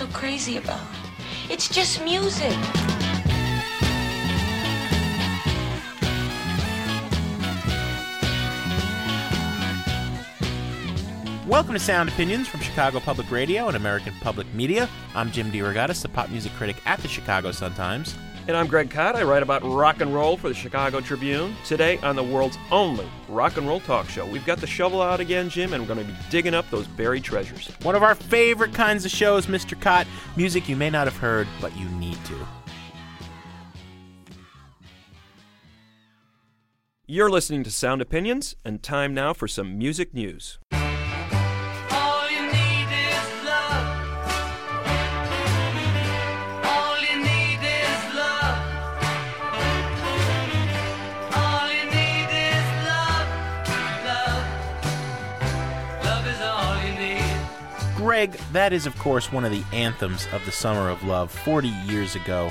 So crazy about? It's just music. Welcome to Sound Opinions from Chicago Public Radio and American Public Media. I'm Jim DeRogatis, the pop music critic at the Chicago Sun-Times. And I'm Greg Kot. I write about rock and roll for the Chicago Tribune. Today on the world's only rock and roll talk show, we've got the shovel out again, Jim, and we're going to be digging up those buried treasures. One of our favorite kinds of shows, Mr. Kot. Music you may not have heard, but you need to. You're listening to Sound Opinions, and time now for some music news. Need. Greg, that is, of course, one of the anthems of the Summer of Love 40 years ago.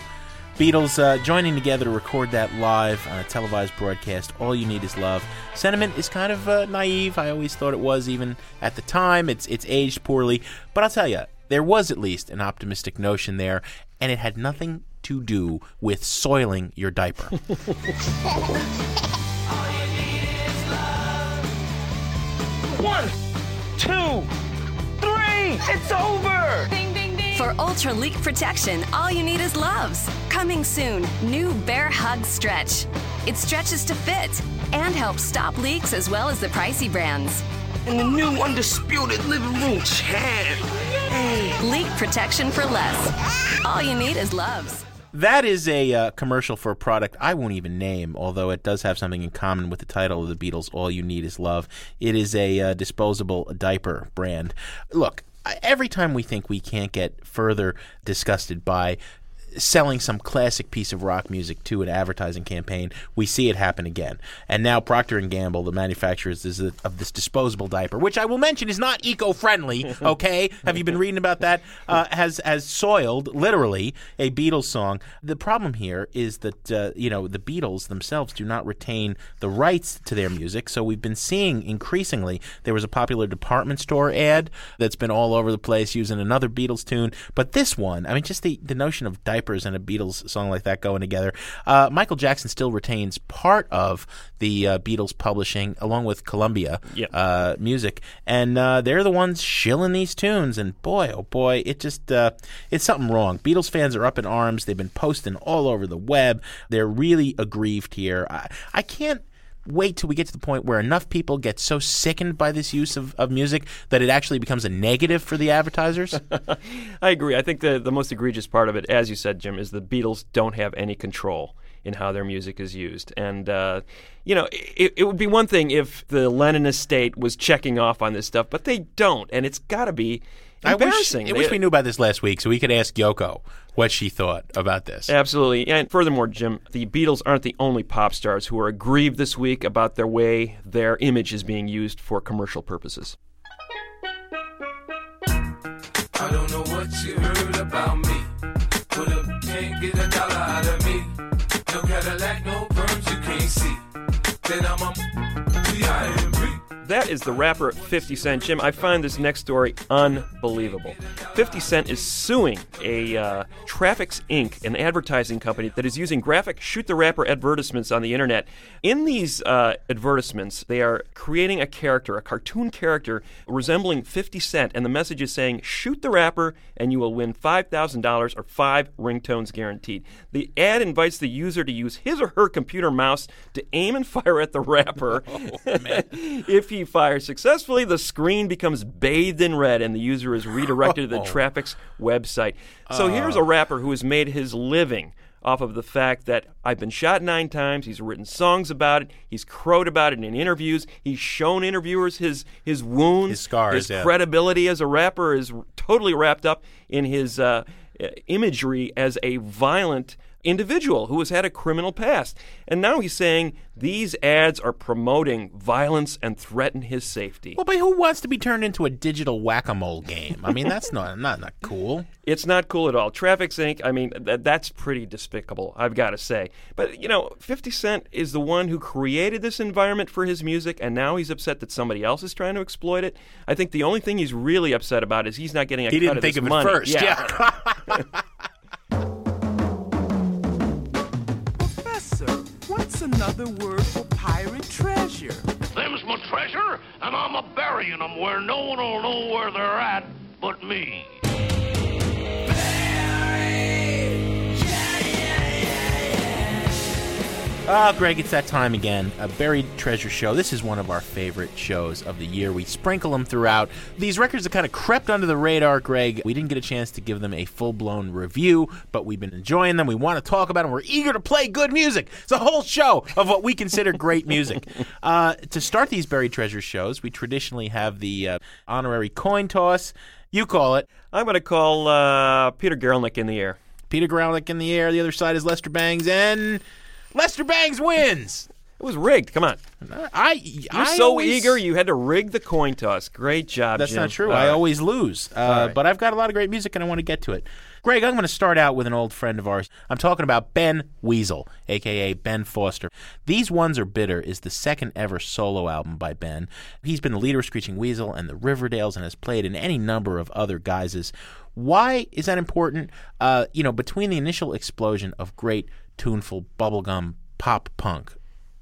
Beatles uh, joining together to record that live on a televised broadcast. All you need is love. Sentiment is kind of uh, naive. I always thought it was, even at the time. It's it's aged poorly, but I'll tell you, there was at least an optimistic notion there, and it had nothing to do with soiling your diaper. One, two, three. It's over. For ultra leak protection, all you need is Luvs. Coming soon, new Bear Hug Stretch. It stretches to fit and helps stop leaks as well as the pricey brands. And the new undisputed living room champ. Leak protection for less. All you need is Luvs. That is a uh, commercial for a product I won't even name, although it does have something in common with the title of the Beatles, All You Need Is Love. It is a uh, disposable diaper brand. Look, I- every time we think we can't get further disgusted by selling some classic piece of rock music to an advertising campaign, we see it happen again. And now Procter and Gamble, the manufacturers is- of this disposable diaper, which I will mention is not eco-friendly. Okay, have you been reading about that? Uh, has has soiled literally a Beatles song. The problem here is that uh, you know the Beatles themselves do not retain the rights to their music, so we've been seeing increasingly. There was a popular department store ad that's been all over the place using another Beatles tune, but this one, I mean, just the the notion of diapers and a Beatles song like that going together. Uh, Michael Jackson still retains part of the uh, Beatles publishing along with Columbia Yep. uh, Music, and uh, they're the ones shilling these tunes. And boy, oh boy, it just uh, it's something wrong. Beatles fans are up in arms. They've been posting all over the web. They're really aggrieved here. I, I can't wait till we get to the point where enough people get so sickened by this use of, of music that it actually becomes a negative for the advertisers. I agree. I think the, the most egregious part of it, as you said, Jim, is the Beatles don't have any control in how their music is used. And, uh, you know, it, it would be one thing if the Lennon estate was checking off on this stuff, but they don't. And it's got to be I wish, embarrassing. I wish we knew about this last week so we could ask Yoko what she thought about this. Absolutely. And furthermore, Jim, the Beatles aren't the only pop stars who are aggrieved this week about their way their image is being used for commercial purposes. I don't know what you heard about me. Put up, can't get a dollar out of me. No Cadillac, no perms you can't see. Then I'm a B.I.M.B. That is the rapper 50 Cent. Jim, I find this next story unbelievable. 50 Cent is suing a uh, Traffix Inc., an advertising company that is using graphic shoot the rapper advertisements on the internet. In these uh, advertisements, they are creating a character, a cartoon character resembling 50 Cent, and the message is saying, shoot the rapper and you will win $5,000 or five ringtones guaranteed. The ad invites the user to use his or her computer mouse to aim and fire at the rapper. if he fires successfully, the screen becomes bathed in red and the user is redirected to the Traffix's website. So here's a rapper who has made his living off of the fact that I've been shot nine times. He's written songs about it. He's crowed about it in interviews. He's shown interviewers his his wounds, His scars, his yeah. credibility as a rapper is totally wrapped up in his uh, imagery as a violent individual who has had a criminal past. And now he's saying these ads are promoting violence and threaten his safety. Well, but who wants to be turned into a digital whack-a-mole game? I mean, that's not not not cool. It's not cool at all. Traffix Inc., I mean, th- that's pretty despicable, I've got to say. But, you know, 50 Cent is the one who created this environment for his music, and now he's upset that somebody else is trying to exploit it. I think the only thing he's really upset about is he's not getting a He cut didn't of think of it money. first. Yeah. Professor, another word for pirate treasure? Them's my treasure, and I'm a burying 'em where no one will know where they're at but me. Ah, Greg, it's that time again. A buried treasure show. This is one of our favorite shows of the year. We sprinkle them throughout. These records have kind of crept under the radar, Greg. We didn't get a chance to give them a full blown review, but we've been enjoying them. We want to talk about them. We're eager to play good music. It's a whole show of what we consider great music. Uh, to start these buried treasure shows, we traditionally have the uh, honorary coin toss. You call it. I'm going to call uh, Peter Guralnick in the air. Peter Guralnick in the air. The other side is Lester Bangs, and Lester Bangs wins. It was rigged. Come on. I You're I so always- eager, you had to rig the coin toss. Great job, That's Jim. not true. All I right. always lose. Uh, right. But I've got a lot of great music and I want to get to it. Greg, I'm going to start out with an old friend of ours. I'm talking about Ben Weasel, aka Ben Foster. These Ones Are Bitter is the second ever solo album by Ben. He's been the leader of Screeching Weasel and the Riverdales and has played in any number of other guises. Why is that important? Uh, you know, between the initial explosion of great, tuneful bubblegum pop punk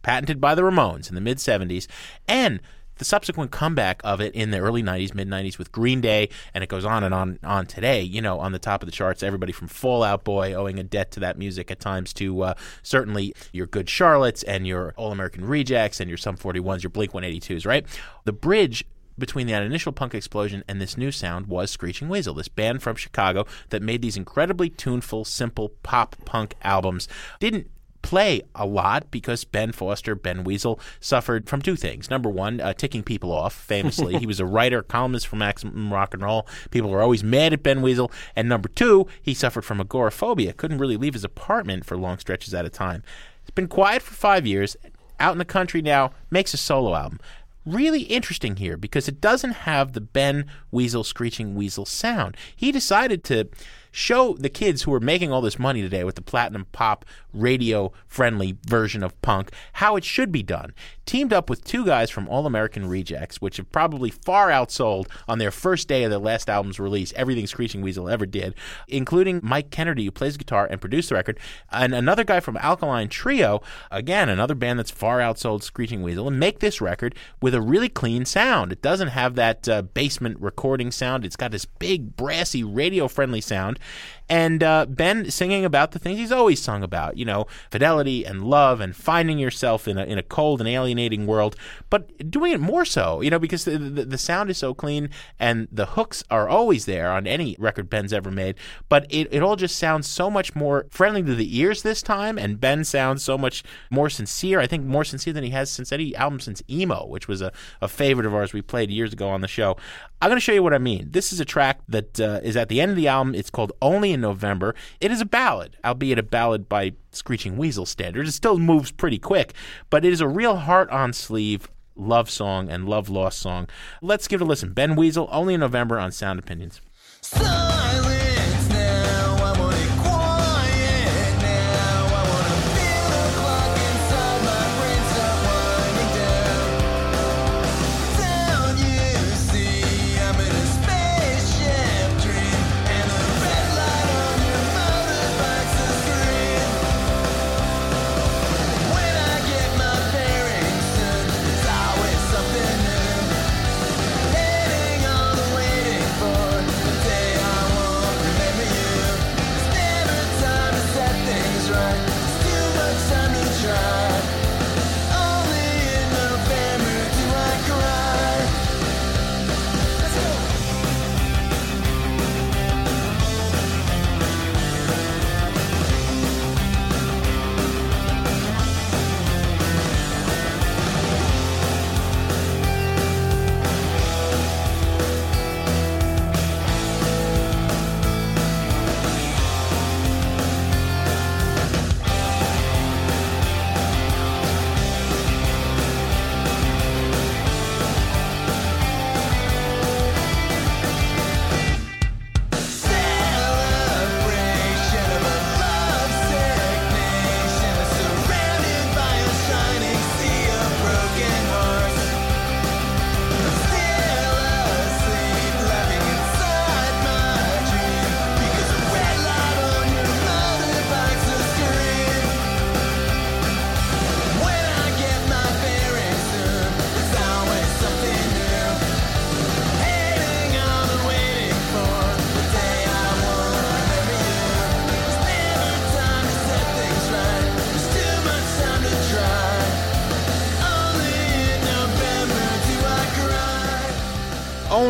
patented by the Ramones in the mid 70s, and the subsequent comeback of it in the early 90s, mid 90s with Green Day, and it goes on and on on today, you know, on the top of the charts. Everybody from Fall Out Boy owing a debt to that music at times to uh, certainly your Good Charlottes and your All American Rejects and your Sum 41s, your Blink 182s, right? The bridge between that initial punk explosion and this new sound was Screeching Weasel, this band from Chicago that made these incredibly tuneful, simple pop punk albums. Didn't play a lot because Ben Foster, Ben Weasel, suffered from two things. Number one, uh, ticking people off, famously. he was a writer, columnist for Maximum Rock and Roll. People were always mad at Ben Weasel. And number two, he suffered from agoraphobia, couldn't really leave his apartment for long stretches at a time. He's been quiet for five years, out in the country now, makes a solo album really interesting here because it doesn't have the Ben Weasel screeching weasel sound. He decided to show the kids who are making all this money today with the platinum pop radio friendly version of punk how it should be done. Teamed up with two guys from All American Rejects, which have probably far outsold on their first day of their last album's release everything Screeching Weasel ever did, including Mike Kennerty, who plays guitar and produced the record, and another guy from Alkaline Trio, again, another band that's far outsold Screeching Weasel, and make this record with a really clean sound. It doesn't have that uh, basement recording sound, it's got this big, brassy, radio friendly sound. And uh, Ben singing about the things he's always sung about, you know, fidelity and love and finding yourself in a, in a cold and alienating world, but doing it more so, you know, because the, the, the sound is so clean and the hooks are always there on any record Ben's ever made. But it, it all just sounds so much more friendly to the ears this time, and Ben sounds so much more sincere. I think more sincere than he has since any album since Emo, which was a, a favorite of ours we played years ago on the show. I'm going to show you what I mean. This is a track that uh, is at the end of the album. It's called Only in November. It is a ballad, albeit a ballad by Screeching Weasel standards. It still moves pretty quick, but it is a real heart on sleeve love song and love lost song. Let's give it a listen. Ben Weasel, Only in November on Sound Opinions.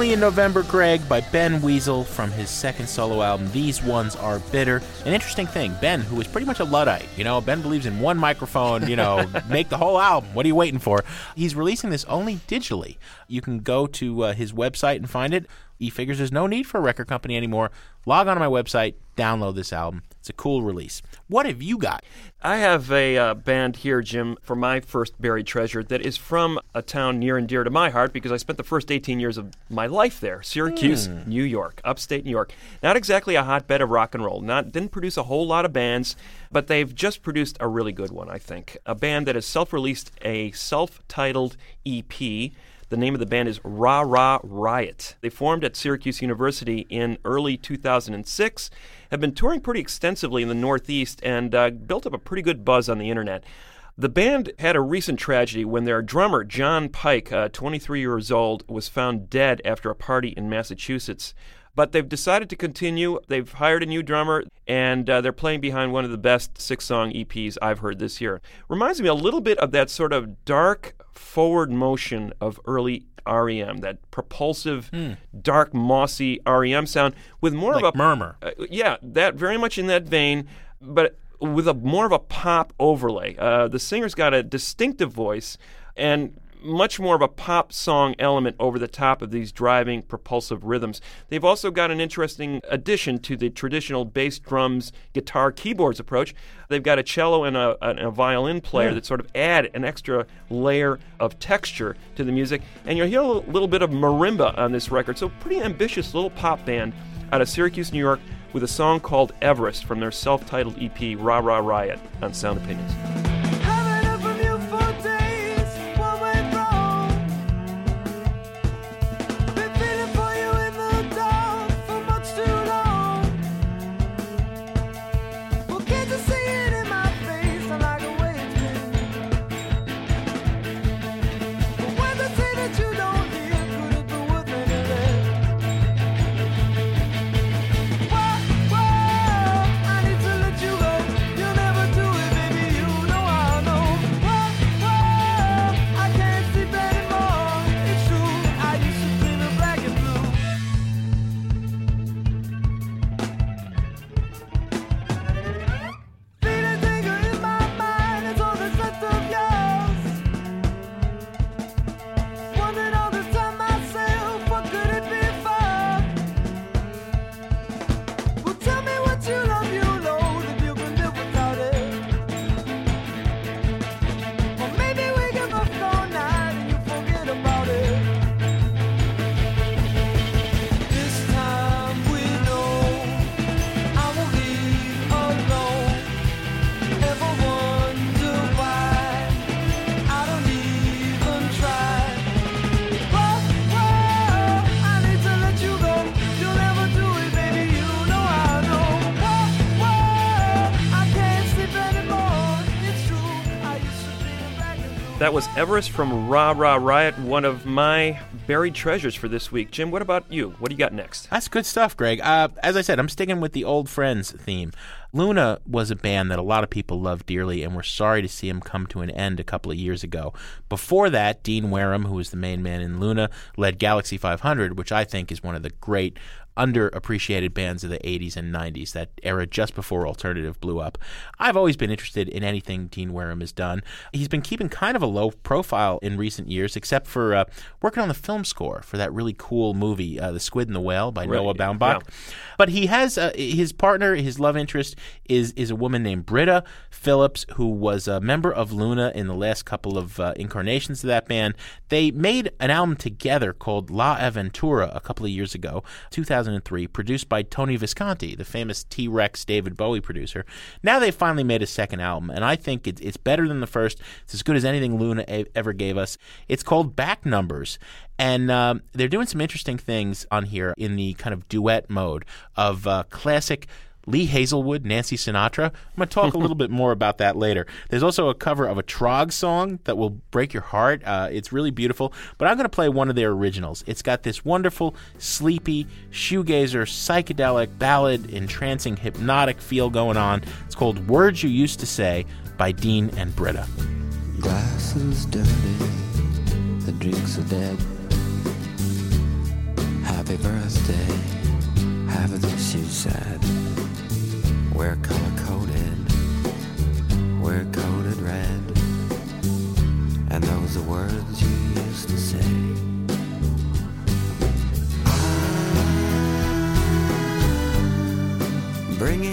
Only in November, Greg, by Ben Weasel from his second solo album, These Ones Are Bitter. An interesting thing, Ben, who is pretty much a Luddite, you know, Ben believes in one microphone, you know, make the whole album. What are you waiting for? He's releasing this only digitally. You can go to uh, his website and find it. He figures there's no need for a record company anymore. Log on to my website, download this album. It's a cool release. What have you got? I have a uh, band here, Jim, for my first buried treasure that is from a town near and dear to my heart because I spent the first 18 years of my life there, Syracuse, Hmm. New York, upstate New York. Not exactly a hotbed of rock and roll. Not didn't produce a whole lot of bands, but they've just produced a really good one, I think. A band that has self-released a self-titled EP. The name of the band is Ra Ra Riot. They formed at Syracuse University in early 2006, have been touring pretty extensively in the Northeast, and uh, built up a pretty good buzz on the internet. The band had a recent tragedy when their drummer, John Pike, uh, 23 years old, was found dead after a party in Massachusetts. But they've decided to continue. They've hired a new drummer, and uh, they're playing behind one of the best six song EPs I've heard this year. Reminds me a little bit of that sort of dark forward motion of early REM, that propulsive, dark, mossy REM sound with more Like of a Murmur. uh, yeah, that very much in that vein, but with a more of a pop overlay. Uh, the singer's got a distinctive voice and much more of a pop song element over the top of these driving propulsive rhythms. They've also got an interesting addition to the traditional bass drums, guitar, keyboards approach. They've got a cello and a, and a violin player Yeah. that sort of add an extra layer of texture to the music. And you'll hear a little, little bit of marimba on this record. So pretty ambitious little pop band out of Syracuse, New York, with a song called Everest from their self-titled EP Ra Ra Riot on Sound Opinions. That was Everest from Ra Ra Riot, one of my buried treasures for this week. Jim, what about you? What do you got next? That's good stuff, Greg. Uh, as I said, I'm sticking with the old friends theme. Luna was a band that a lot of people loved dearly, and we're sorry to see him come to an end a couple of years ago. Before that, Dean Wareham, who was the main man in Luna, led Galaxy 500, which I think is one of the great underappreciated bands of the 80s and 90s, that era just before alternative blew up. I've always been interested in anything Dean Wareham has done. He's been keeping kind of a low profile in recent years, except for uh, working on the film score for that really cool movie, uh, The Squid and the Whale by Right, Noah yeah. Baumbach. But he has uh, his partner, his love interest is is a woman named Britta Phillips, who was a member of Luna in the last couple of uh, incarnations of that band. They made an album together called L'Avventura a couple of years ago, 2003, produced by Tony Visconti, the famous T Rex David Bowie producer. Now they finally made a second album, and I think it's, it's better than the first. It's as good as anything Luna e- ever gave us. It's called Back Numbers. And um, they're doing some interesting things on here in the kind of duet mode of uh, classic Lee Hazlewood, Nancy Sinatra. I'm going to talk a little bit more about that later. There's also a cover of a Trog song that will break your heart. Uh, it's really beautiful, but I'm going to play one of their originals. It's got this wonderful, sleepy, shoegazer, psychedelic, ballad, entrancing, hypnotic feel going on. It's called Words You Used to Say by Dean and Britta. Glasses dirty, the drinks are dead. Happy birthday, have this, she said. We're color coded, we're coded red. And those are words you used to say. Bring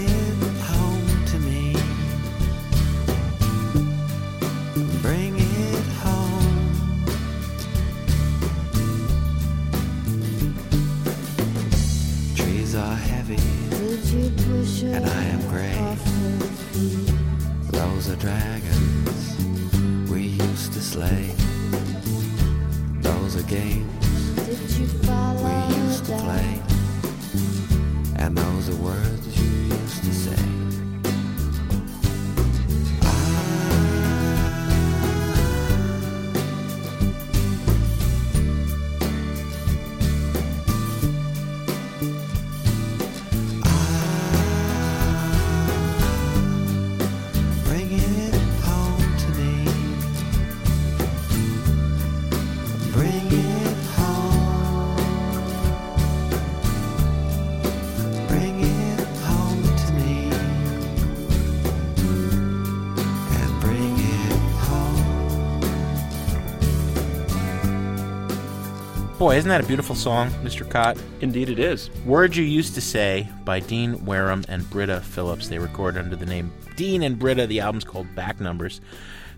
and I am gray. Those are dragons we used to slay. Those are games we used to play. And those are words you used to say. Boy, isn't that a beautiful song, Mr. Kot? Indeed, it is. Words You Used to Say by Dean Wareham and Britta Phillips. They record under the name Dean and Britta. The album's called Back Numbers.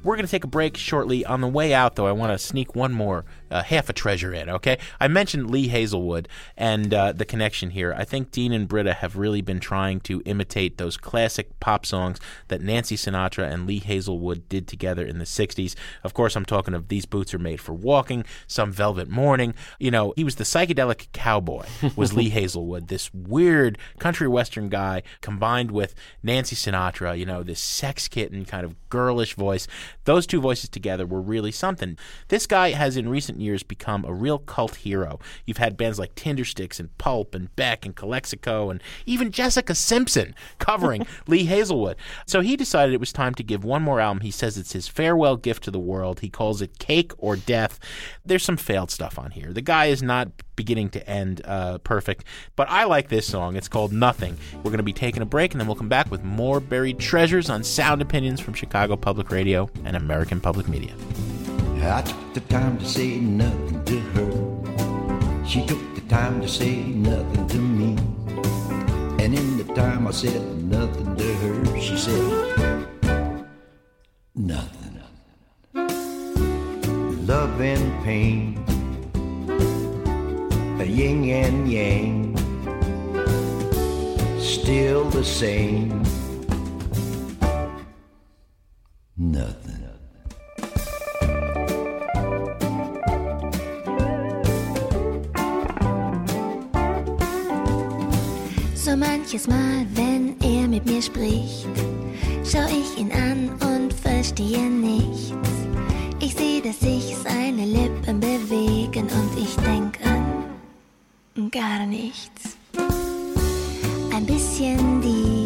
We're going to take a break shortly. On the way out, though, I want to sneak one more uh, half a treasure in, okay? I mentioned Lee Hazlewood and uh, the connection here. I think Dean and Britta have really been trying to imitate those classic pop songs that Nancy Sinatra and Lee Hazlewood did together in the 60s. Of course, I'm talking of These Boots Are Made for Walking, Some Velvet Morning. You know, he was the psychedelic cowboy, was Lee Hazlewood, this weird country western guy combined with Nancy Sinatra, you know, this sex kitten kind of girlish voice. Those two voices together were really something. This guy has in recent years become a real cult hero. You've had bands like Tindersticks and Pulp and Beck and Calexico and even Jessica Simpson covering Lee Hazlewood. So he decided it was time to give one more album. He says it's his farewell gift to the world. He calls it Cake or Death. There's some failed stuff on here. The guy is not beginning to end uh, perfect, but I like this song. It's called Nothing. We're going to be taking a break and then we'll come back with more buried treasures on sound opinions from Chicago Public Radio and American Public Media. I took the time to say nothing to her. She took the time to say nothing to me. And in the time I said nothing to her, she said nothing. Love and pain, a yin and yang, still the same. Nothing. So manches Mal, wenn er mit mir spricht, schau ich ihn an und verstehe nichts. Ich sehe, dass sich seine Lippen bewegen und ich denk an gar nichts. Ein bisschen dies,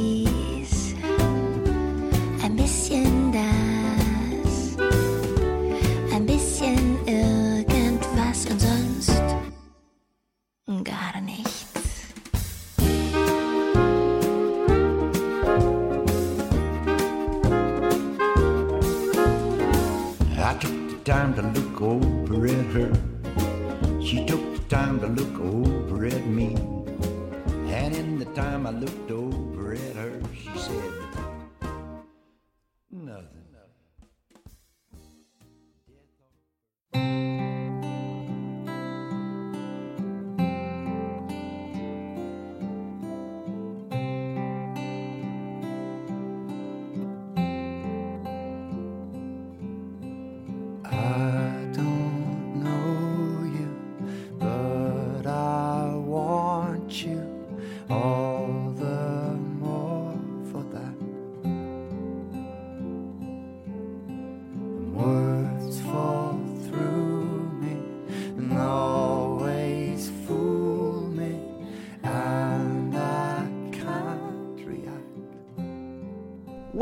I looked over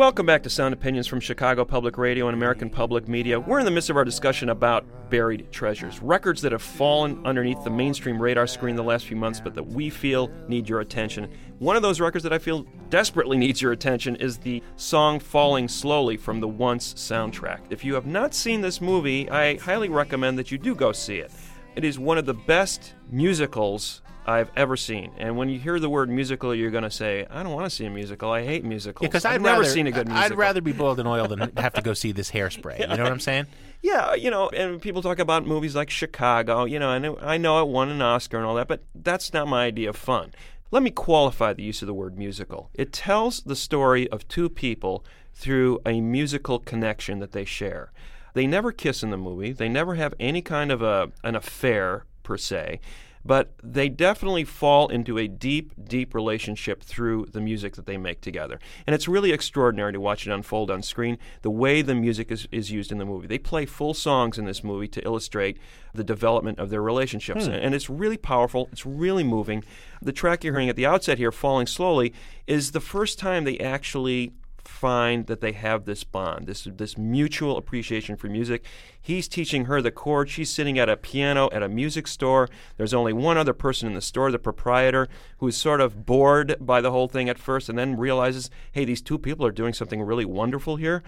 Welcome back to Sound Opinions from Chicago Public Radio and American Public Media. We're in the midst of our discussion about buried treasures, records that have fallen underneath the mainstream radar screen the last few months, but that we feel need your attention. One of those records that I feel desperately needs your attention is the song Falling Slowly from the Once soundtrack. If you have not seen this movie, I highly recommend that you do go see it. It is one of the best musicals I've ever seen. And when you hear the word musical, you're going to say, I don't want to see a musical. I hate musicals. Because I've I'd never seen a good musical. I'd rather be boiled in oil than have to go see this hairspray. You know what I'm saying? Yeah, you know, and people talk about movies like Chicago, you know, and I know it won an Oscar and all that, but that's not my idea of fun. Let me qualify the use of the word musical. It tells the story of two people through a musical connection that they share. They never kiss in the movie. They never have any kind of a an affair per se, but they definitely fall into a deep, deep relationship through the music that they make together. And it's really extraordinary to watch it unfold on screen, the way the music is, is used in the movie. They play full songs in this movie to illustrate the development of their relationships. Hmm. And, and it's really powerful, it's really moving. The track you're hearing at the outset here, Falling Slowly, is the first time they actually find that they have this bond, this this mutual appreciation for music. He's teaching her the chords. She's sitting at a piano at a music store. There's only one other person in the store, the proprietor, who's sort of bored by the whole thing at first, and then realizes, hey, these two people are doing something really wonderful here,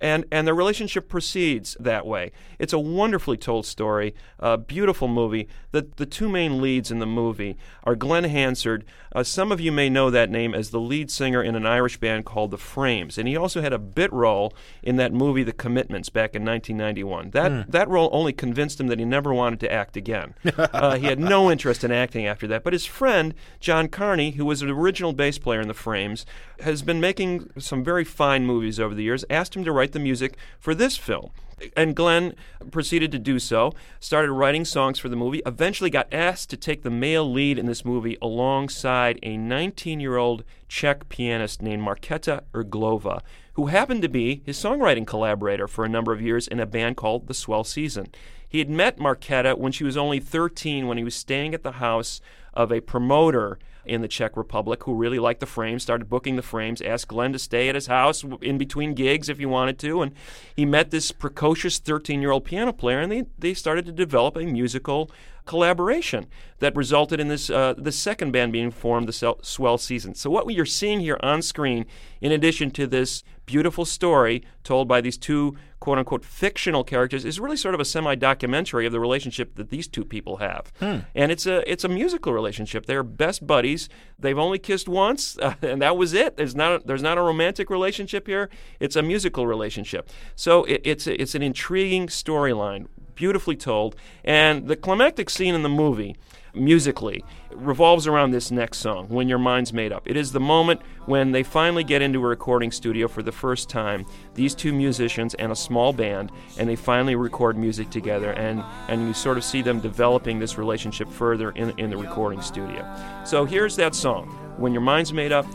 and and their relationship proceeds that way. It's a wonderfully told story, a beautiful movie. The the two main leads in the movie are Glenn Hansard. Uh, some of you may know that name as the lead singer in an Irish band called the Frames, and he also had a bit role in that movie The Commitments back in 1991. That Hmm. that role only convinced him that he never wanted to act again. uh, he had no interest in acting after that. But his friend John Carney, who was an original bass player in the Frames, has been making some very fine movies over the years. Asked him to write the music for this film. And Glenn proceeded to do so, started writing songs for the movie, eventually got asked to take the male lead in this movie alongside a 19 year old Czech pianist named Marketa Irglova, who happened to be his songwriting collaborator for a number of years in a band called The Swell Season. He had met Marketa when she was only 13 when he was staying at the house of a promoter in the Czech Republic who really liked the frames, started booking the frames, asked Glenn to stay at his house in between gigs if he wanted to. And he met this precocious 13 year old piano player, and they, they started to develop a musical collaboration that resulted in this uh, the second band being formed, the Swell Season. So what you're seeing here on screen, in addition to this beautiful story told by these two quote unquote fictional characters, is really sort of a semi documentary of the relationship that these two people have. Hmm. And it's a it's a musical relationship. They're best buddies. They've only kissed once, uh, and that was it. There's not a, there's not a romantic relationship here. It's a musical relationship. So it, it's a, it's an intriguing storyline, beautifully told, and the climactic scene in the movie. Musically, revolves around this next song, When Your Mind's Made Up. It is the moment when they finally get into a recording studio for the first time, these two musicians and a small band, and they finally record music together, and, and you sort of see them developing this relationship further in, in the recording studio. So here's that song, When Your Mind's Made Up,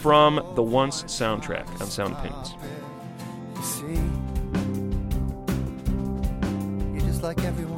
from the Once soundtrack on Sound Opinions. Like everyone.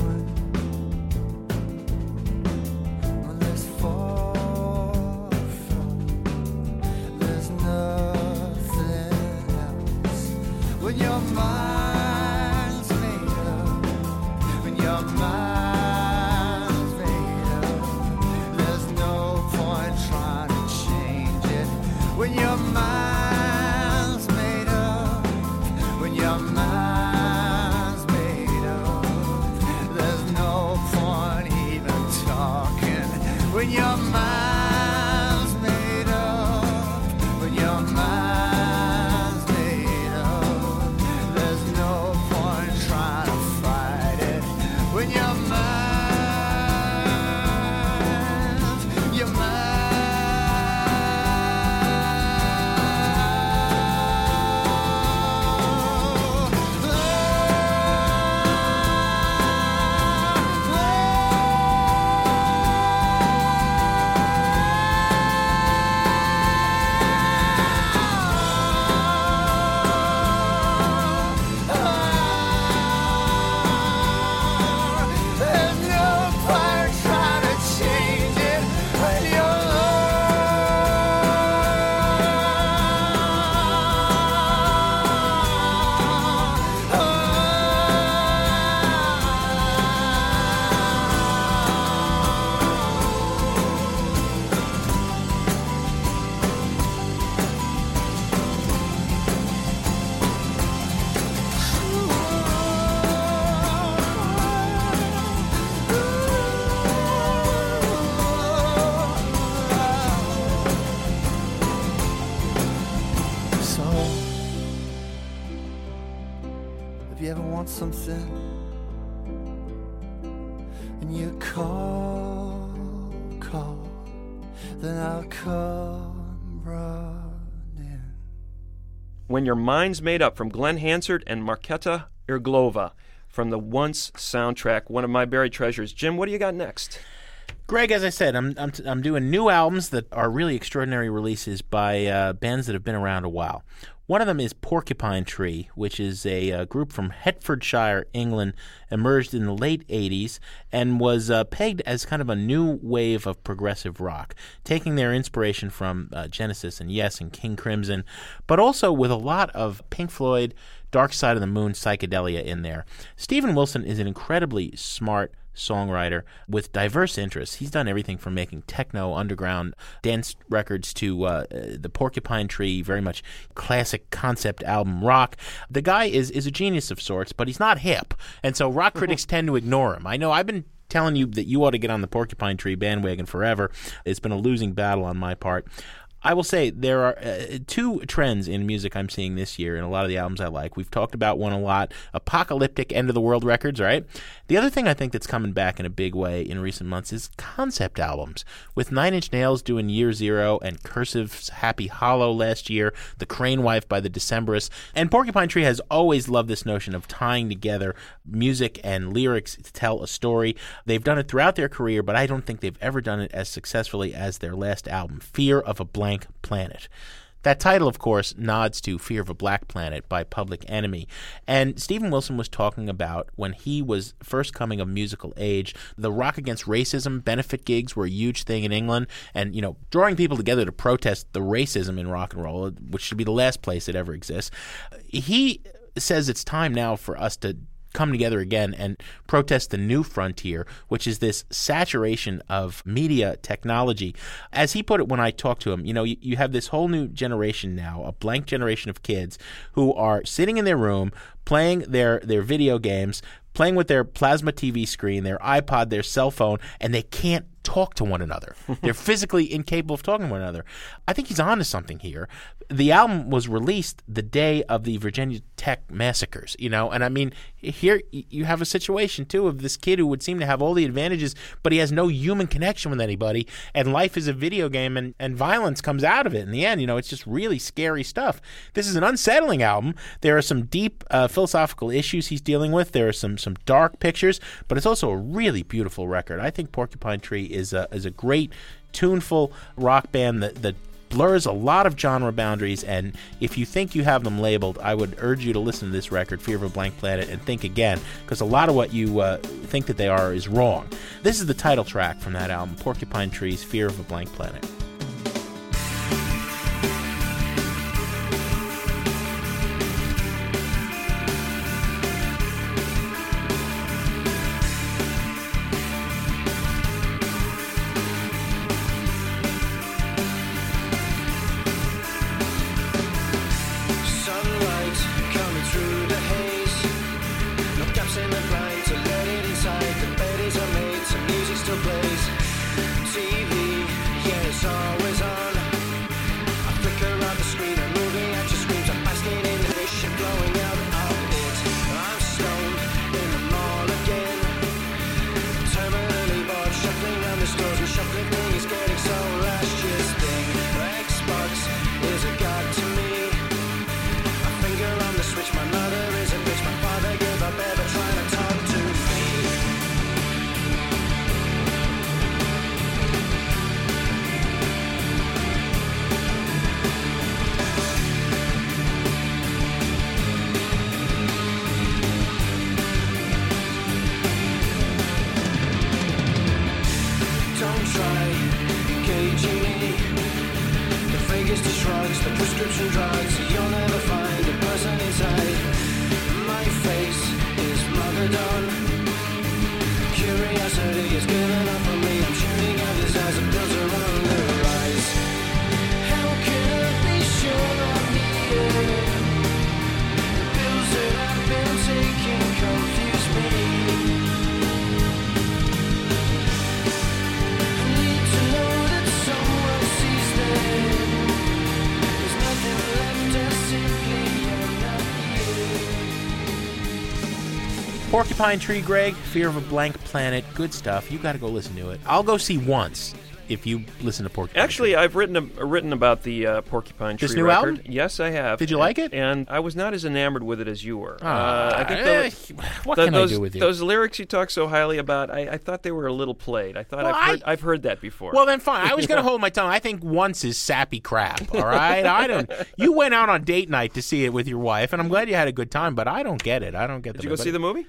Something and you call, call, then I'll come running. When Your Mind's Made Up from Glenn Hansard and Marketa Irglova from the Once soundtrack, one of my buried treasures. Jim, what do you got next? Greg, as I said, I'm, I'm, I'm doing new albums that are really extraordinary releases by uh, bands that have been around a while. One of them is Porcupine Tree, which is a, uh group from Hertfordshire, England, emerged in the late 80s and was uh, pegged as kind of a new wave of progressive rock, taking their inspiration from uh, Genesis and Yes and King Crimson, but also with a lot of Pink Floyd, Dark Side of the Moon psychedelia in there. Steven Wilson is an incredibly smart songwriter with diverse interests. He's done everything from making techno, underground, dance records to uh, the Porcupine Tree, very much classic concept album rock. The guy is is a genius of sorts, but he's not hip, and so rock critics tend to ignore him. I know I've been telling you that you ought to get on the Porcupine Tree bandwagon forever. It's been a losing battle on my part. I will say there are uh, two trends in music I'm seeing this year in a lot of the albums I like. We've talked about one a lot apocalyptic end of the world records, right? The other thing I think that's coming back in a big way in recent months is concept albums. With Nine Inch Nails doing Year Zero and Cursive's Happy Hollow last year, The Crane Wife by the Decemberists, and Porcupine Tree has always loved this notion of tying together music and lyrics to tell a story. They've done it throughout their career, but I don't think they've ever done it as successfully as their last album, Fear of a Blank Planet. That title, of course, nods to Fear of a Black Planet by Public Enemy. And Steven Wilson was talking about when he was first coming of musical age, the rock against racism benefit gigs were a huge thing in England. And, you know, drawing people together to protest the racism in rock and roll, which should be the last place it ever exists. He says it's time now for us to come together again and protest the new frontier, which is this saturation of media technology. As he put it when I talked to him, you know, you, you have this whole new generation now, a blank generation of kids who are sitting in their room playing their, their video games, playing with their plasma TV screen, their iPod, their cell phone, and they can't talk to one another. They're physically incapable of talking to one another. I think he's on to something here. The album was released the day of the Virginia Tech massacres, you know, and I mean, here you have a situation too of this kid who would seem to have all the advantages, but he has no human connection with anybody, and life is a video game, and, and violence comes out of it in the end. You know, it's just really scary stuff. This is an unsettling album. There are some deep uh, philosophical issues he's dealing with. There are some some dark pictures, but it's also a really beautiful record. I think Porcupine Tree is a is a great tuneful rock band that that blurs a lot of genre boundaries and if you think you have them labeled i would urge you to listen to this record fear of a blank planet and think again because a lot of what you uh, think that they are is wrong this is the title track from that album porcupine trees fear of a blank planet Porcupine Tree, Greg, Fear of a Blank Planet, good stuff. You got to go listen to it. I'll go see once if you listen to Porcupine Actually, I've written a, written about the uh, Porcupine Tree This new record. album? Yes, I have. Did you And- like it? And I was not as enamored with it as you were. Ah, uh, I think eh, the- what the- can I those, do with you? Those lyrics you talk so highly about, I, I thought they were a little played. I thought Well, I've, heard, I- I've heard that before. Well, then fine. I was going to hold my tongue. I think once is sappy crap. All right. I don't. You went out on date night to see it with your wife, and I'm glad you had a good time. But I don't get it. I don't get. Did the you go see the movie?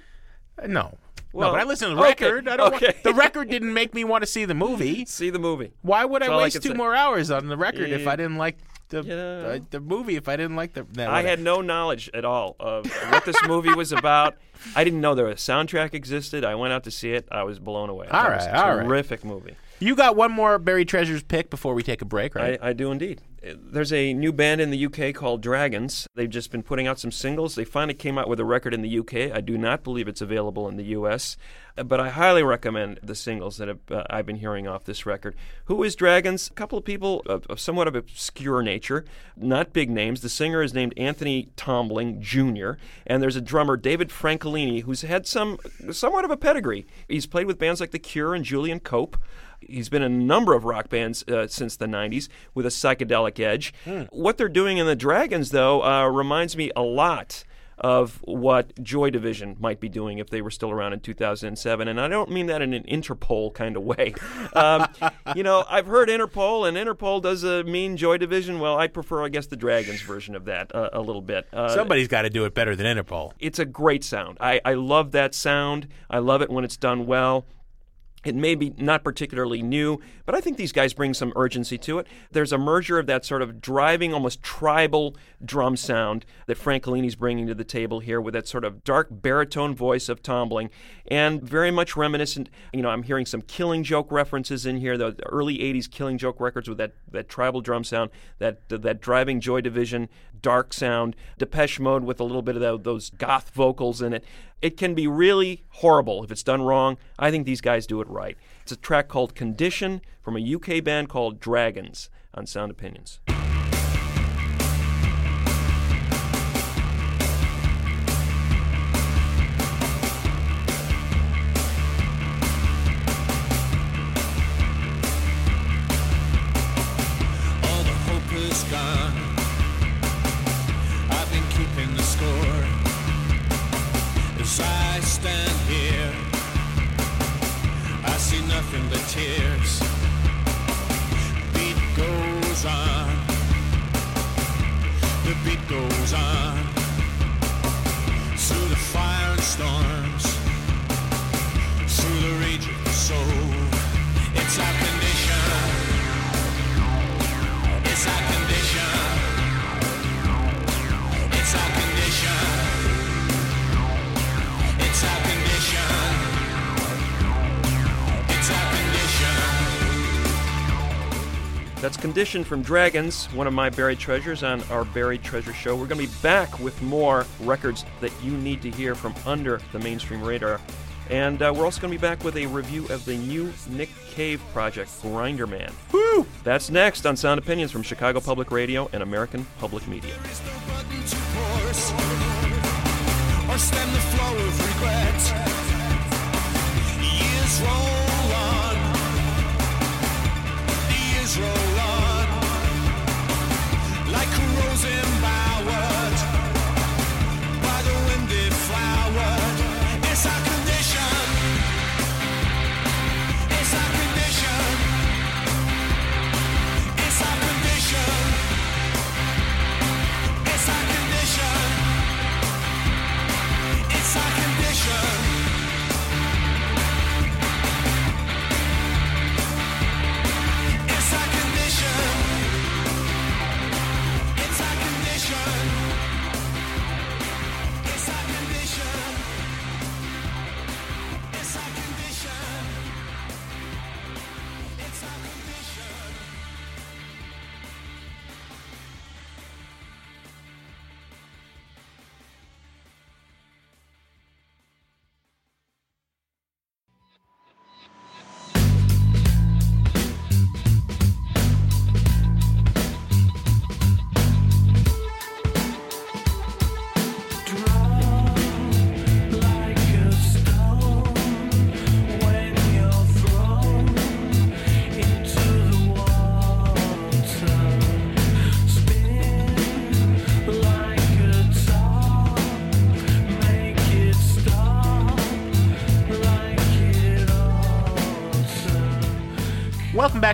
No. Well, no, but I listened to the okay, record. I don't okay. want, the record didn't make me want to see the movie. See the movie. Why would That's I all I waste two say. more hours on the record if I didn't like the Yeah. uh, the movie? If I didn't like the, no, I had no knowledge at all of what this movie was about. I didn't know there was a soundtrack existed. I went out to see it. I was blown away. All thought it was right, a all right. terrific movie. You got one more buried treasures pick before we take a break, right? I, I do indeed. There's a new band in the UK called Dragons. They've just been putting out some singles. They finally came out with a record in the UK. I do not believe it's available in the US, uh, but I highly recommend the singles that have, uh, I've been hearing off this record. Who is Dragons? A couple of people of, of somewhat of obscure nature, not big names. The singer is named Anthony Tombling Jr., and there's a drummer, David Francolini, who's had some somewhat of a pedigree. He's played with bands like The Cure and Julian Cope. He's been in a number of rock bands uh, since the 90s with a psychedelic edge. What they're doing in the Dragons, though, uh, reminds me a lot of what Joy Division might be doing if they were still around in 2007. And I don't mean that in an Interpol kind of way. Um, you know, I've heard Interpol, and Interpol does uh, mean Joy Division. Well, I prefer, I guess, the Dragons version of that uh, a little bit. Uh, Somebody's got to do it better than Interpol. it's a great sound. I, I love that sound. I love it when it's done well. It may be not particularly new, but I think these guys bring some urgency to it. There's a merger of that sort of driving, almost tribal drum sound that Francolini's bringing to the table here with that sort of dark baritone voice of Tombling, and very much reminiscent. You know, I'm hearing some Killing Joke references in here, the early '80s Killing Joke records with that, that tribal drum sound, that that driving Joy Division dark sound, Depeche Mode with a little bit of tho- those goth vocals in it. It can be really horrible if it's done wrong. I think these guys do it right. It's a track called Condition from a UK band called Dragons on Sound Opinions. Goes on. The beat goes on. Through the fire and storms. Through the rage of the soul. It's our condition. It's our condition. That's Condition from Dragons, one of my buried treasures on our Buried Treasure Show. We're going to be back with more records that you need to hear from under the mainstream radar. And uh, we're also going to be back with a review of the new Nick Cave project, Grinderman. Woo! That's next on Sound Opinions from Chicago Public Radio and American Public Media.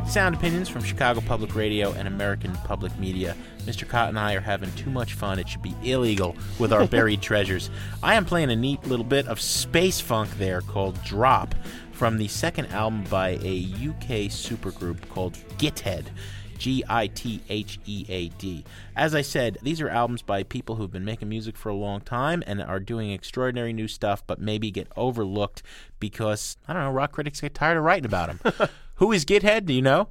Sound opinions from Chicago Public Radio and American Public Media. Mr. Kot and I are having too much fun. It should be illegal with our buried treasures. I am playing a neat little bit of space funk there called Drop from the second album by a UK supergroup called Githead. G I T H E A D. As I said, these are albums by people who've been making music for a long time and are doing extraordinary new stuff, but maybe get overlooked because, I don't know, rock critics get tired of writing about them. Who is Githead? Do you know?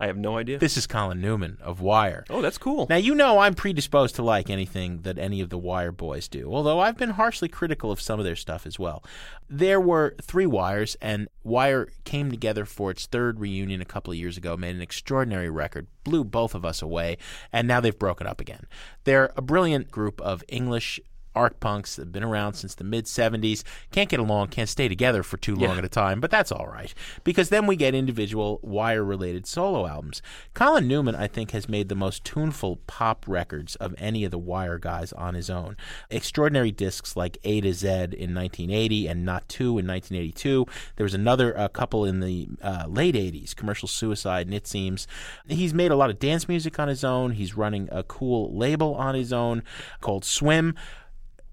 I have no idea. This is Colin Newman of Wire. Oh, that's cool. Now, you know I'm predisposed to like anything that any of the Wire boys do, although I've been harshly critical of some of their stuff as well. There were three Wires, and Wire came together for its third reunion a couple of years ago, made an extraordinary record, blew both of us away, and now they've broken up again. They're a brilliant group of English art punks that have been around since the mid 70s can't get along, can't stay together for too long Yeah. at a time, but that's all right because then we get individual wire related solo albums. Colin Newman, I think, has made the most tuneful pop records of any of the wire guys on his own. Extraordinary discs like A to Z in 1980 and Not To in 1982. There was another uh, couple in the uh, late 80s, Commercial Suicide and It Seems. He's made a lot of dance music on his own. He's running a cool label on his own called Swim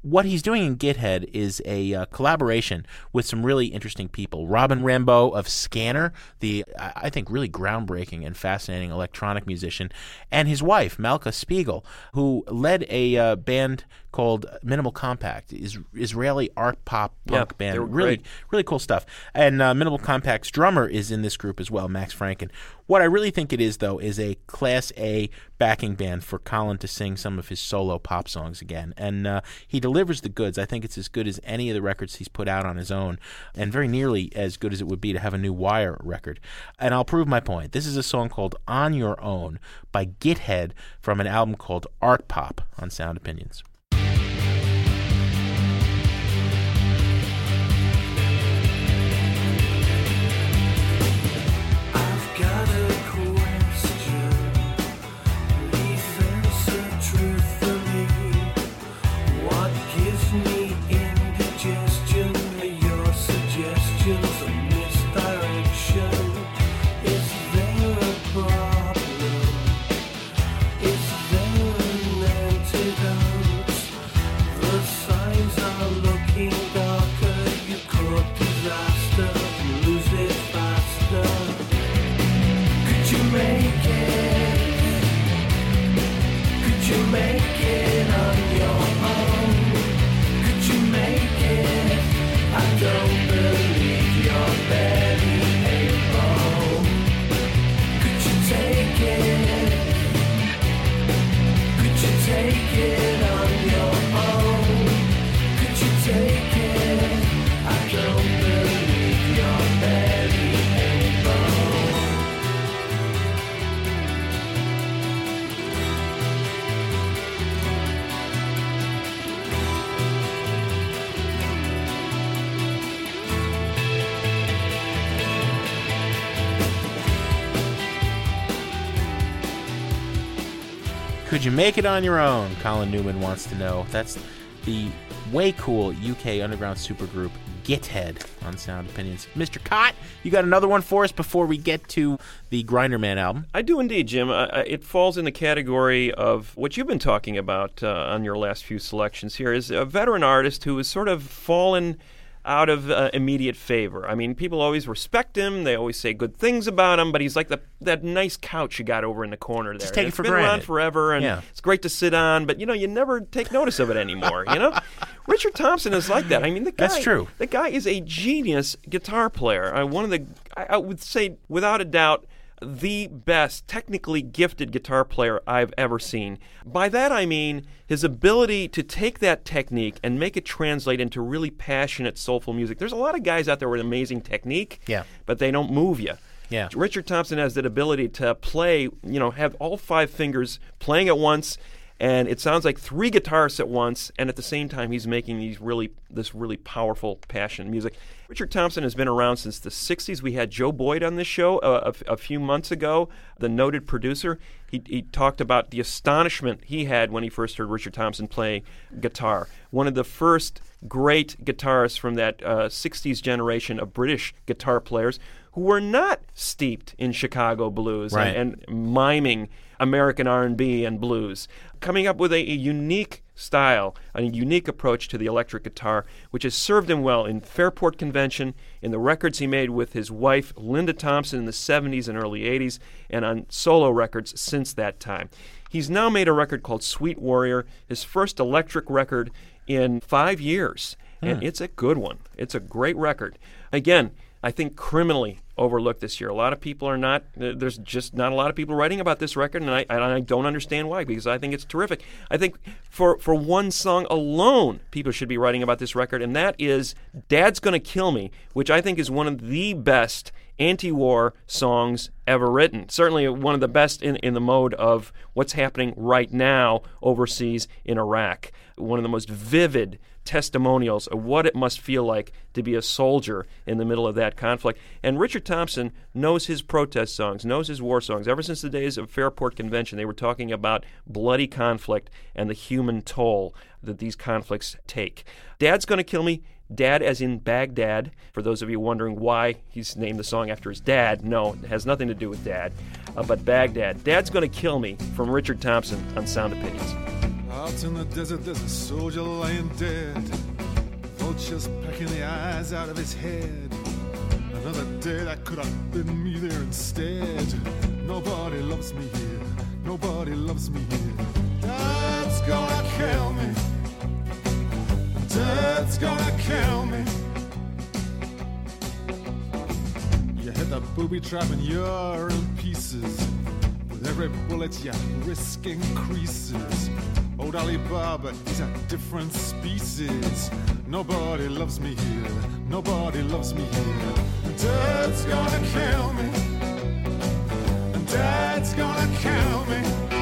what he's doing in Githead is a uh, collaboration with some really interesting people. Robin Rimbaud of Scanner, the I think really groundbreaking and fascinating electronic musician, and his wife Malka Spiegel, who led a uh, band called Minimal Compact, is Israeli art pop punk Yeah, band. really great. really cool stuff. And uh, Minimal Compact's drummer is in this group as well, Max Franken. What I really think it is, though, is a Class A backing band for Colin to sing some of his solo pop songs again. And uh, he delivers the goods. I think it's as good as any of the records he's put out on his own, and very nearly as good as it would be to have a new Wire record. And I'll prove my point. This is a song called On Your Own by Githead from an album called Art Pop on Sound Opinions. Could you make it on your own? Colin Newman wants to know. That's the way cool UK underground supergroup Githead on Sound Opinions. Mr. Kot, you got another one for us before we get to the Grinderman album? I do indeed, Jim. It falls in the category of what you've been talking about uh, on your last few selections here is a veteran artist who has sort of fallen out of uh, immediate favor. I mean, people always respect him. They always say good things about him, but he's like the, that nice couch you got over in the corner there. Just take it it's for been around granted. forever, and Yeah. it's great to sit on, but, you know, you never take notice of it anymore, you know? Richard Thompson is like that. I mean, the guy, That's true. The guy is a genius guitar player. Uh, one of the, I, I would say, without a doubt, the best technically gifted guitar player I've ever seen. By that I mean his ability to take that technique and make it translate into really passionate, soulful music. There's a lot of guys out there with amazing technique, Yeah. but they don't move you. Yeah. Richard Thompson has that ability to play, you know, have all five fingers playing at once and it sounds like three guitarists at once and at the same time he's making these really this really powerful passion music. Richard thompson has been around since the 60s we had joe boyd on this show a a, f- a few months ago the noted producer. He, he talked about the astonishment he had when he first heard richard thompson play guitar. One of the first great guitarists from that uh, 60s generation of british guitar players who were not steeped in Chicago blues Right. and, and miming American R&B and blues, coming up with a, a unique style, a unique approach to the electric guitar, which has served him well in Fairport Convention, in the records he made with his wife Linda Thompson in the 70s and early 80s, and on solo records since that time. He's now made a record called Sweet Warrior, his first electric record in five years, and Hmm. it's a good one. It's a great record. Again, I think criminally overlooked this year. A lot of people are not. There's just not a lot of people writing about this record, and I, and I don't understand why. Because I think it's terrific. I think for for one song alone, people should be writing about this record, and that is "Dad's Gonna Kill Me," which I think is one of the best anti-war songs ever written. Certainly one of the best in, in the mode of what's happening right now overseas in Iraq. One of the most vivid testimonials of what it must feel like to be a soldier in the middle of that conflict. And Richard Thompson knows his protest songs, knows his war songs. Ever since the days of Fairport Convention, they were talking about bloody conflict and the human toll that these conflicts take. Dad's Gonna Kill Me. Dad, as in Baghdad. For those of you wondering why he's named the song after his dad, no, it has nothing to do with dad. Uh, but Baghdad. Dad's Gonna Kill Me from Richard Thompson on Sound Opinions. Out in the desert, there's a soldier lying dead. Vultures pecking the eyes out of his head. Another day that could have been me there instead. Nobody loves me here. Nobody loves me here. Dad's gonna kill me. Dad's gonna kill me. You hit the booby trap and you're in pieces. With every bullet, your risk increases. Old Alibaba is a different species. Nobody loves me here. Nobody loves me here. Dad's gonna kill me. Dad's gonna kill me.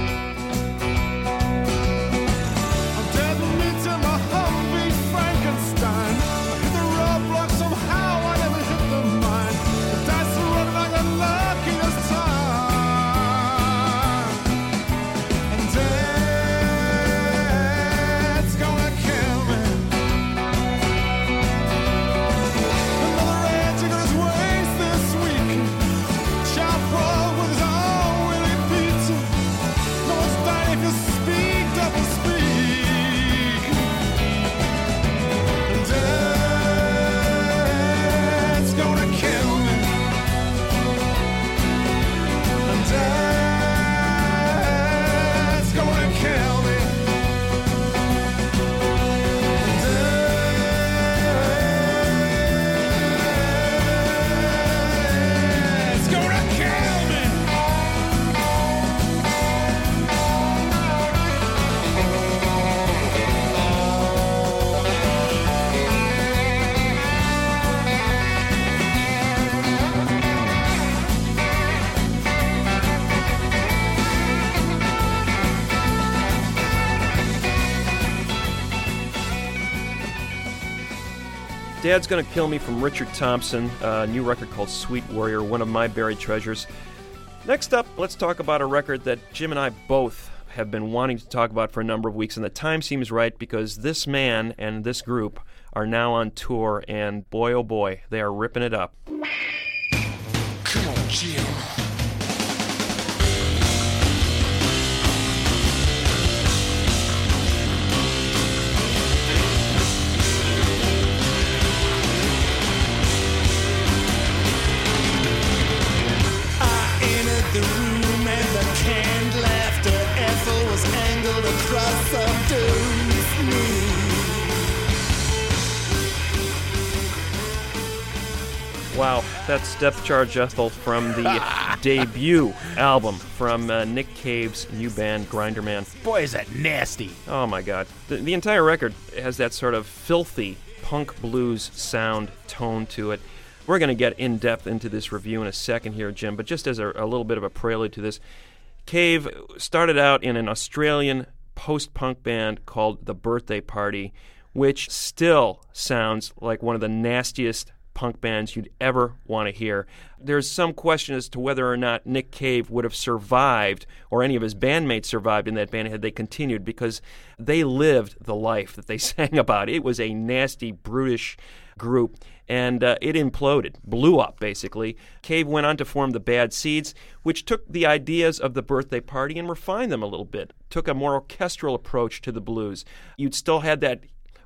Dad's Gonna Kill Me from Richard Thompson, a new record called Sweet Warrior, one of my buried treasures. Next up, let's talk about a record that Jim and I both have been wanting to talk about for a number of weeks, and the time seems right because this man and this group are now on tour, and boy oh boy, they are ripping it up. Come on, Jim. Wow, that's Depth Charge Ethel from the debut album from uh, Nick Cave's new band, Grinderman. Boy, is that nasty. Oh my god. The, the entire record has that sort of filthy punk blues sound tone to it. We're going to get in depth into this review in a second here, Jim, but just as a, a little bit of a prelude to this, Cave started out in an Australian post punk band called The Birthday Party, which still sounds like one of the nastiest punk bands you'd ever want to hear. There's some question as to whether or not Nick Cave would have survived or any of his bandmates survived in that band had they continued because they lived the life that they sang about. It was a nasty, brutish group. And uh, it imploded, blew up basically. Cave went on to form the Bad Seeds, which took the ideas of the birthday party and refined them a little bit, took a more orchestral approach to the blues. You'd still had that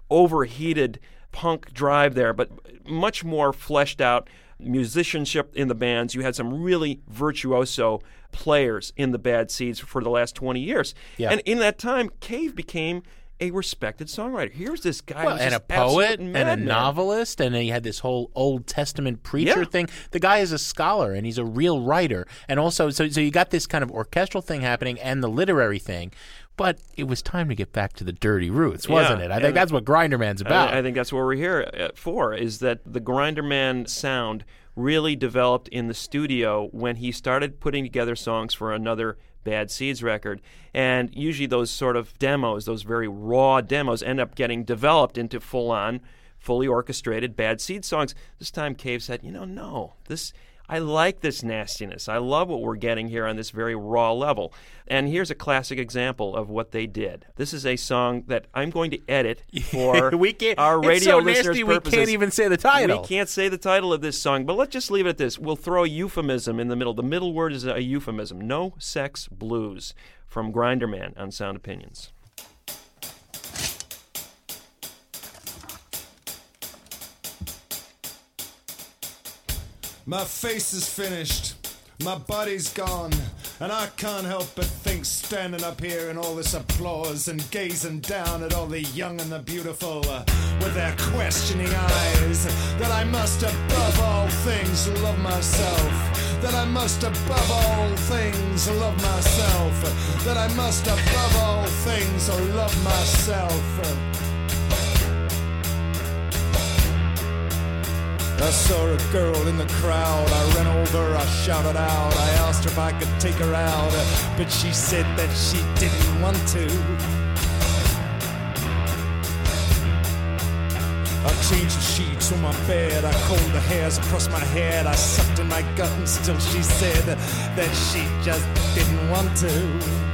overheated punk drive there, but much more fleshed out musicianship in the bands. You had some really virtuoso players in the Bad Seeds for the last 20 years. Yeah. And in that time, Cave became a respected songwriter. Here's this guy Well, who's and a poet and a novelist, and he had this whole Old Testament preacher Yeah. thing. The guy is a scholar and he's a real writer, and also so so you got this kind of orchestral thing happening and the literary thing. But it was time to get back to the dirty roots, wasn't Yeah, it? I think that's what Grinderman's about. I, I think that's what we're here uh, for. Is that the Grinderman sound really developed in the studio when he started putting together songs for another Bad Seeds record, and usually those sort of demos, those very raw demos, end up getting developed into full-on, fully orchestrated Bad Seed songs. This time, Cave said, "You know, no, this." I like this nastiness. I love what we're getting here on this very raw level. And here's a classic example of what they did. This is a song that I'm going to edit for We can't- our it's radio so listeners' nasty we can't even say the title. We can't say the title of this song, but let's just leave it at this. We'll throw a euphemism in the middle. The middle word is a euphemism. No sex blues from Grinderman on Sound Opinions. My face is finished, my body's gone, and I can't help but think standing up here in all this applause and gazing down at all the young and the beautiful uh, with their questioning eyes that I must above all things love myself. That I must above all things love myself. That I must above all things love myself. I saw a girl in the crowd. I ran over, I shouted out. I asked her if I could take her out, but she said that she didn't want to. I changed the sheets on my bed. I combed the hairs across my head. I sucked in my gut, and still she said that she just didn't want to.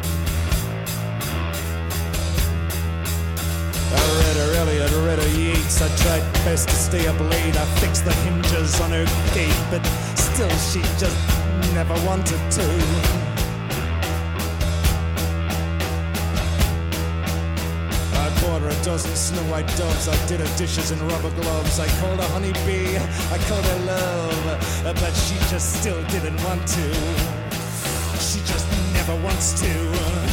Her I tried best to stay up late. I fixed the hinges on her gate, but still she just never wanted to. I bought her a dozen snow white doves. I did her dishes in rubber gloves. I called her honeybee. I called her love, but she just still didn't want to. She just never wants to.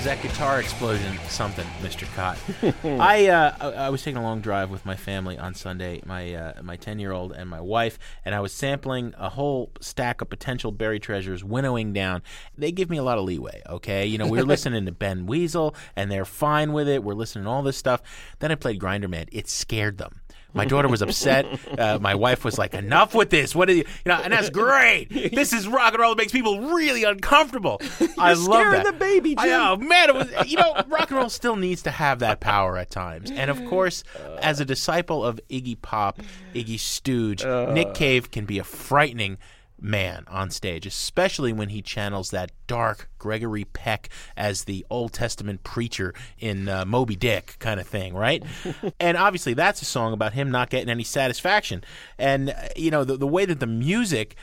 Is that guitar explosion something, Mr. Kot? I, uh, I I was taking a long drive with my family on Sunday, my uh, my ten year old and my wife, and I was sampling a whole stack of potential buried treasures, winnowing down. They give me a lot of leeway, okay? You know, we were listening to Ben Weasel, and they're fine with it. We're listening to all this stuff. Then I played Grinderman. It scared them. My daughter was upset. Uh, my wife was like, "Enough with this! What are you?" You know, and that's great. This is rock and roll. It makes people really uncomfortable. I love scaring that. the baby, I Jim. know, man. It was, you know, rock and roll still needs to have that power at times. And of course, as a disciple of Iggy Pop, Iggy Stooge, Nick Cave can be a frightening man on stage, especially when he channels that dark Gregory Peck as the Old Testament preacher in uh, Moby Dick kind of thing, right? and obviously, that's a song about him not getting any satisfaction. And, uh, you know, the, the way that the music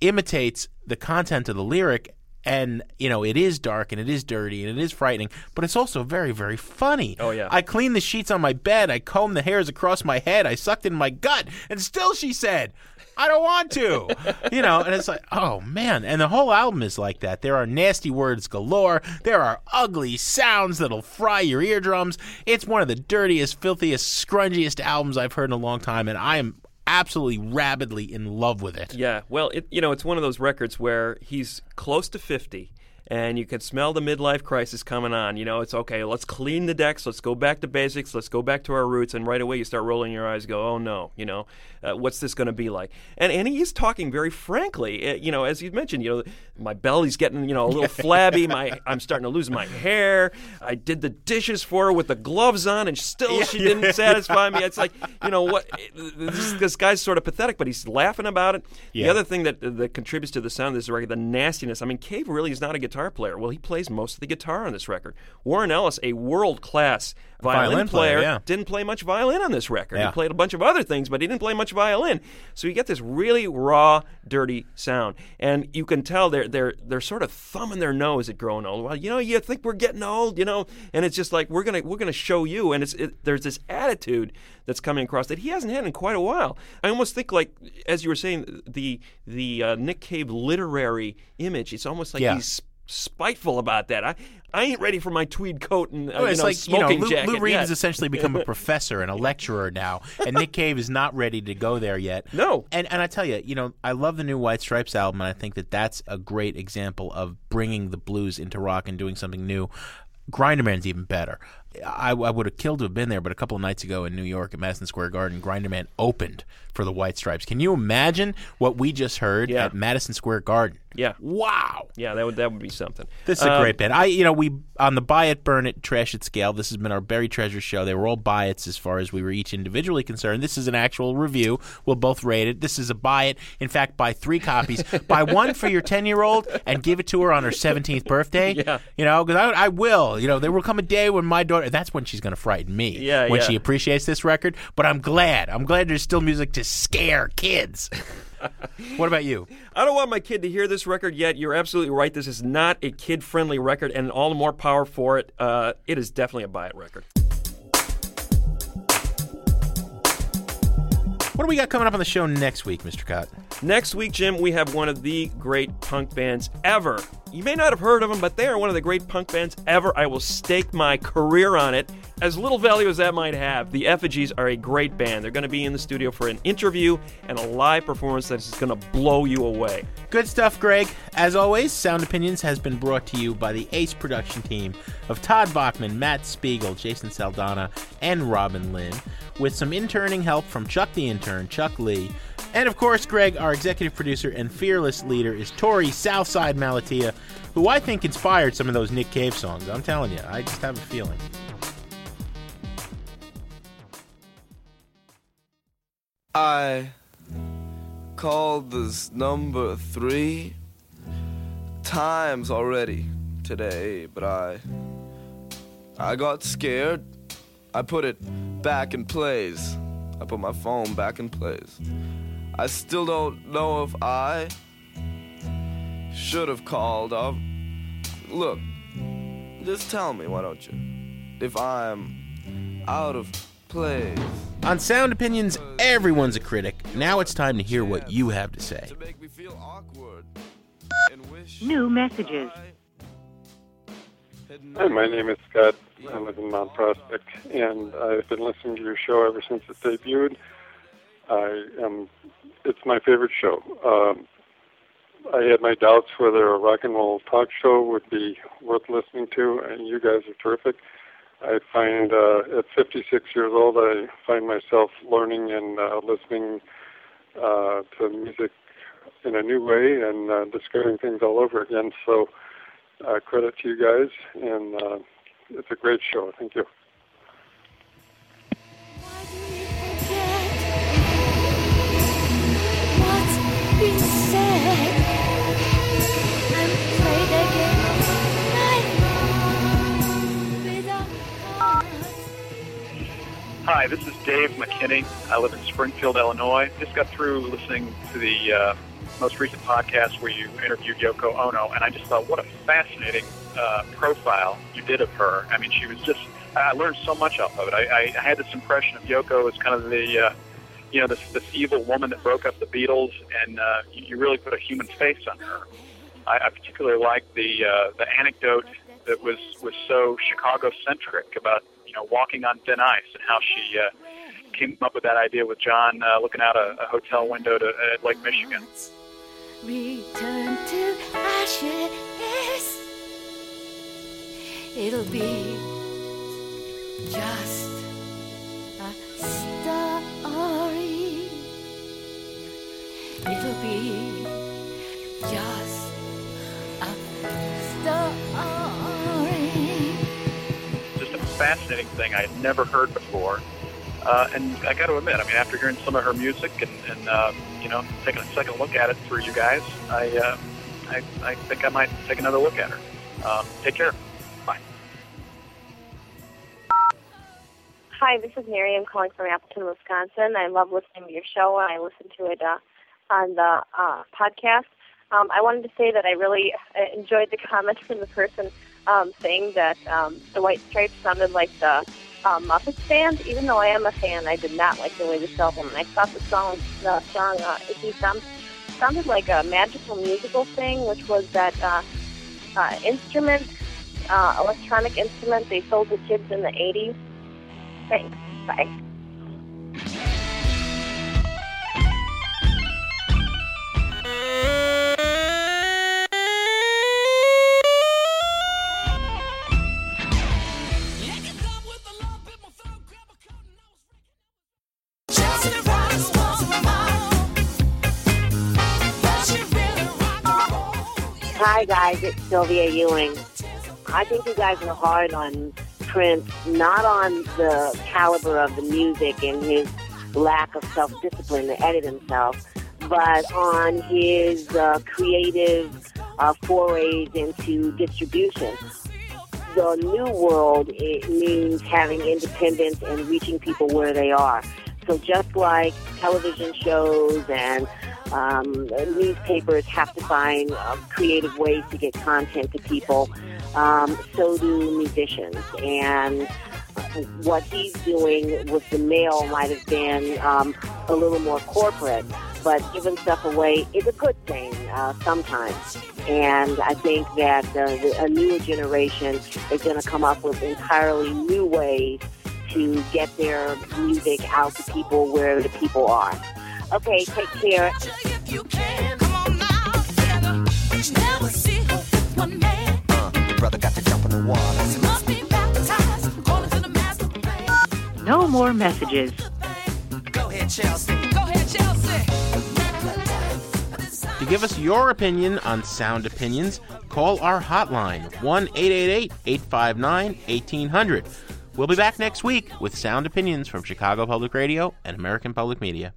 imitates the content of the lyric and you know it is dark and it is dirty and it is frightening but it's also very very funny Oh, yeah. i cleaned the sheets on my bed i combed the hairs across my head i sucked in my gut and still she said i don't want to you know and it's like oh man and the whole album is like that there are nasty words galore there are ugly sounds that'll fry your eardrums it's one of the dirtiest filthiest scrungiest albums i've heard in a long time and i am absolutely rabidly in love with it Yeah, well, it, you know, it's one of those records where he's close to 50 and you can smell the midlife crisis coming on. You know, it's okay. Let's clean the decks. Let's go back to basics. Let's go back to our roots. And right away, you start rolling your eyes. Go, oh no, you know, uh, what's this going to be like? And and he is talking very frankly. Uh, you know, as you mentioned, you know, my belly's getting you know a little flabby. My I'm starting to lose my hair. I did the dishes for her with the gloves on, and still she didn't satisfy me. It's like you know what this, this guy's sort of pathetic, but he's laughing about it. The other thing that that contributes to the sound of this record, the nastiness. I mean, Cave really is not a guitar player. Well, he plays most of the guitar on this record. Warren Ellis, a world class violin, Violin player, yeah. didn't play much violin on this record. Yeah. He played a bunch of other things, but he didn't play much violin. So you get this really raw, dirty sound, and you can tell they're they're they're sort of thumbing their nose at growing old. Well, you know, you think we're getting old, you know, and it's just like we're gonna we're gonna show you, and it's it, there's this attitude that's coming across that he hasn't had in quite a while. I almost think like as you were saying, the the uh, Nick Cave literary image. It's almost like Yeah. he's spiteful about that. I I ain't ready for my tweed coat and uh, Oh, you know, like you know, smoking Lou, jacket. Lou Reed yet. has essentially become a professor and a lecturer now, and Nick Cave is not ready to go there yet. No, and and I tell you, you know, I love the new White Stripes album, and I think that that's a great example of bringing the blues into rock and doing something new. Grinderman's even better. I, I would have killed to have been there, but a couple of nights ago in New York at Madison Square Garden, Grinderman opened for the White Stripes. Can you imagine what we just heard Yeah. at Madison Square Garden? Yeah. Wow. Yeah, that would that would be something. This is a Um, great band. I, you know, we on the buy it, burn it, trash it scale. This has been our Buried Treasure show. They were all buy it's as far as we were each individually concerned. This is an actual review. We'll both rate it. This is a buy it. In fact, buy three copies. buy one for your ten year old and give it to her on her seventeenth birthday. Yeah. you know, because I, I will. You know, there will come a day when my daughter. That's when she's going to frighten me. Yeah, when yeah. she appreciates this record. But I'm glad. I'm glad there's still music to scare kids. what about you? I don't want my kid to hear this record yet. You're absolutely right. This is not a kid friendly record, and all the more power for it. Uh, it is definitely a buy it record. What do we got coming up on the show next week, Mr. Kot? Next week, Jim, we have one of the great punk bands ever. You may not have heard of them, but they are one of the great punk bands ever. I will stake my career on it. As little value as that might have, the Effigies are a great band. They're going to be in the studio for an interview and a live performance that is going to blow you away. Good stuff, Greg. As always, Sound Opinions has been brought to you by the Ace production team of Todd Bachman, Matt Spiegel, Jason Saldanha, and Robin Linn, with some interning help from Chuck the Intern, Chuck Lee. And of course, Greg, our executive producer and fearless leader, is Torey Southside Malatia, who I think inspired some of those Nick Cave songs. I'm telling you, I just have a feeling. I called this number three times already today, but I I got scared. I put it back in place. I put my phone back in place. I still don't know if I should have called up. Look, just tell me, why don't you? If I'm out of place. On Sound Opinions, everyone's a critic. Now it's time to hear what you have to say. New messages. Hi, my name is Scott. I live in Mount Prospect, and I've been listening to your show ever since it debuted. I am. It's my favorite show. Um, I had my doubts whether a rock and roll talk show would be worth listening to, and you guys are terrific. I find uh, at 56 years old, I find myself learning and uh, listening uh, to music in a new way and uh, discovering things all over again. So, uh, credit to you guys, and uh, it's a great show. Thank you. Hi, this is Dave McKinney. I live in Springfield, Illinois. Just got through listening to the uh, most recent podcast where you interviewed Yoko Ono, and I just thought, what a fascinating uh, profile you did of her. I mean, she was just, I learned so much off of it. I, I had this impression of Yoko as kind of the, uh, you know, this, this evil woman that broke up the Beatles, and uh, you, you really put a human face on her. I, I particularly liked the uh, the anecdote that was was so Chicago centric about you know walking on thin ice and how she uh, came up with that idea with John uh, looking out a, a hotel window to uh, Lake Michigan. return to ashes. It'll be just a story. It'll be just a story. Fascinating thing I had never heard before. Uh, and I got to admit, I mean, after hearing some of her music and, and uh, you know, taking a second look at it through you guys, I, uh, I, I think I might take another look at her. Um, take care. Bye. Hi, this is Mary. I'm calling from Appleton, Wisconsin. I love listening to your show, and I listen to it uh, on the uh, podcast. Um, I wanted to say that I really uh, enjoyed the comment from the person um, saying that um, the White Stripes sounded like the um, Muppets band. Even though I am a fan, I did not like the way this album. And I thought the song, the song, uh, "Icky Thump," sounded like a magical musical thing, which was that uh, uh, instrument, uh, electronic instrument they sold to kids in the '80s. Thanks. Bye. Hi Sylvia Ewing. I think you guys are hard on Prince, not on the caliber of the music and his lack of self-discipline to edit himself, but on his uh, creative uh, forays into distribution. The new world it means having independence and reaching people where they are. So just like television shows and um, newspapers have to find uh, creative ways to get content to people, um, so do musicians. And what he's doing with the mail might have been um, a little more corporate, but giving stuff away is a good thing uh, sometimes. And I think that uh, the, a newer generation is going to come up with entirely new ways to get their music out to people where the people are. Okay, take care. Your brother got to jump in the water. No more messages. Go ahead, Chelsea. To give us your opinion on sound opinions, call our hotline 1 888 859 1800. We'll be back next week with sound opinions from Chicago Public Radio and American Public Media.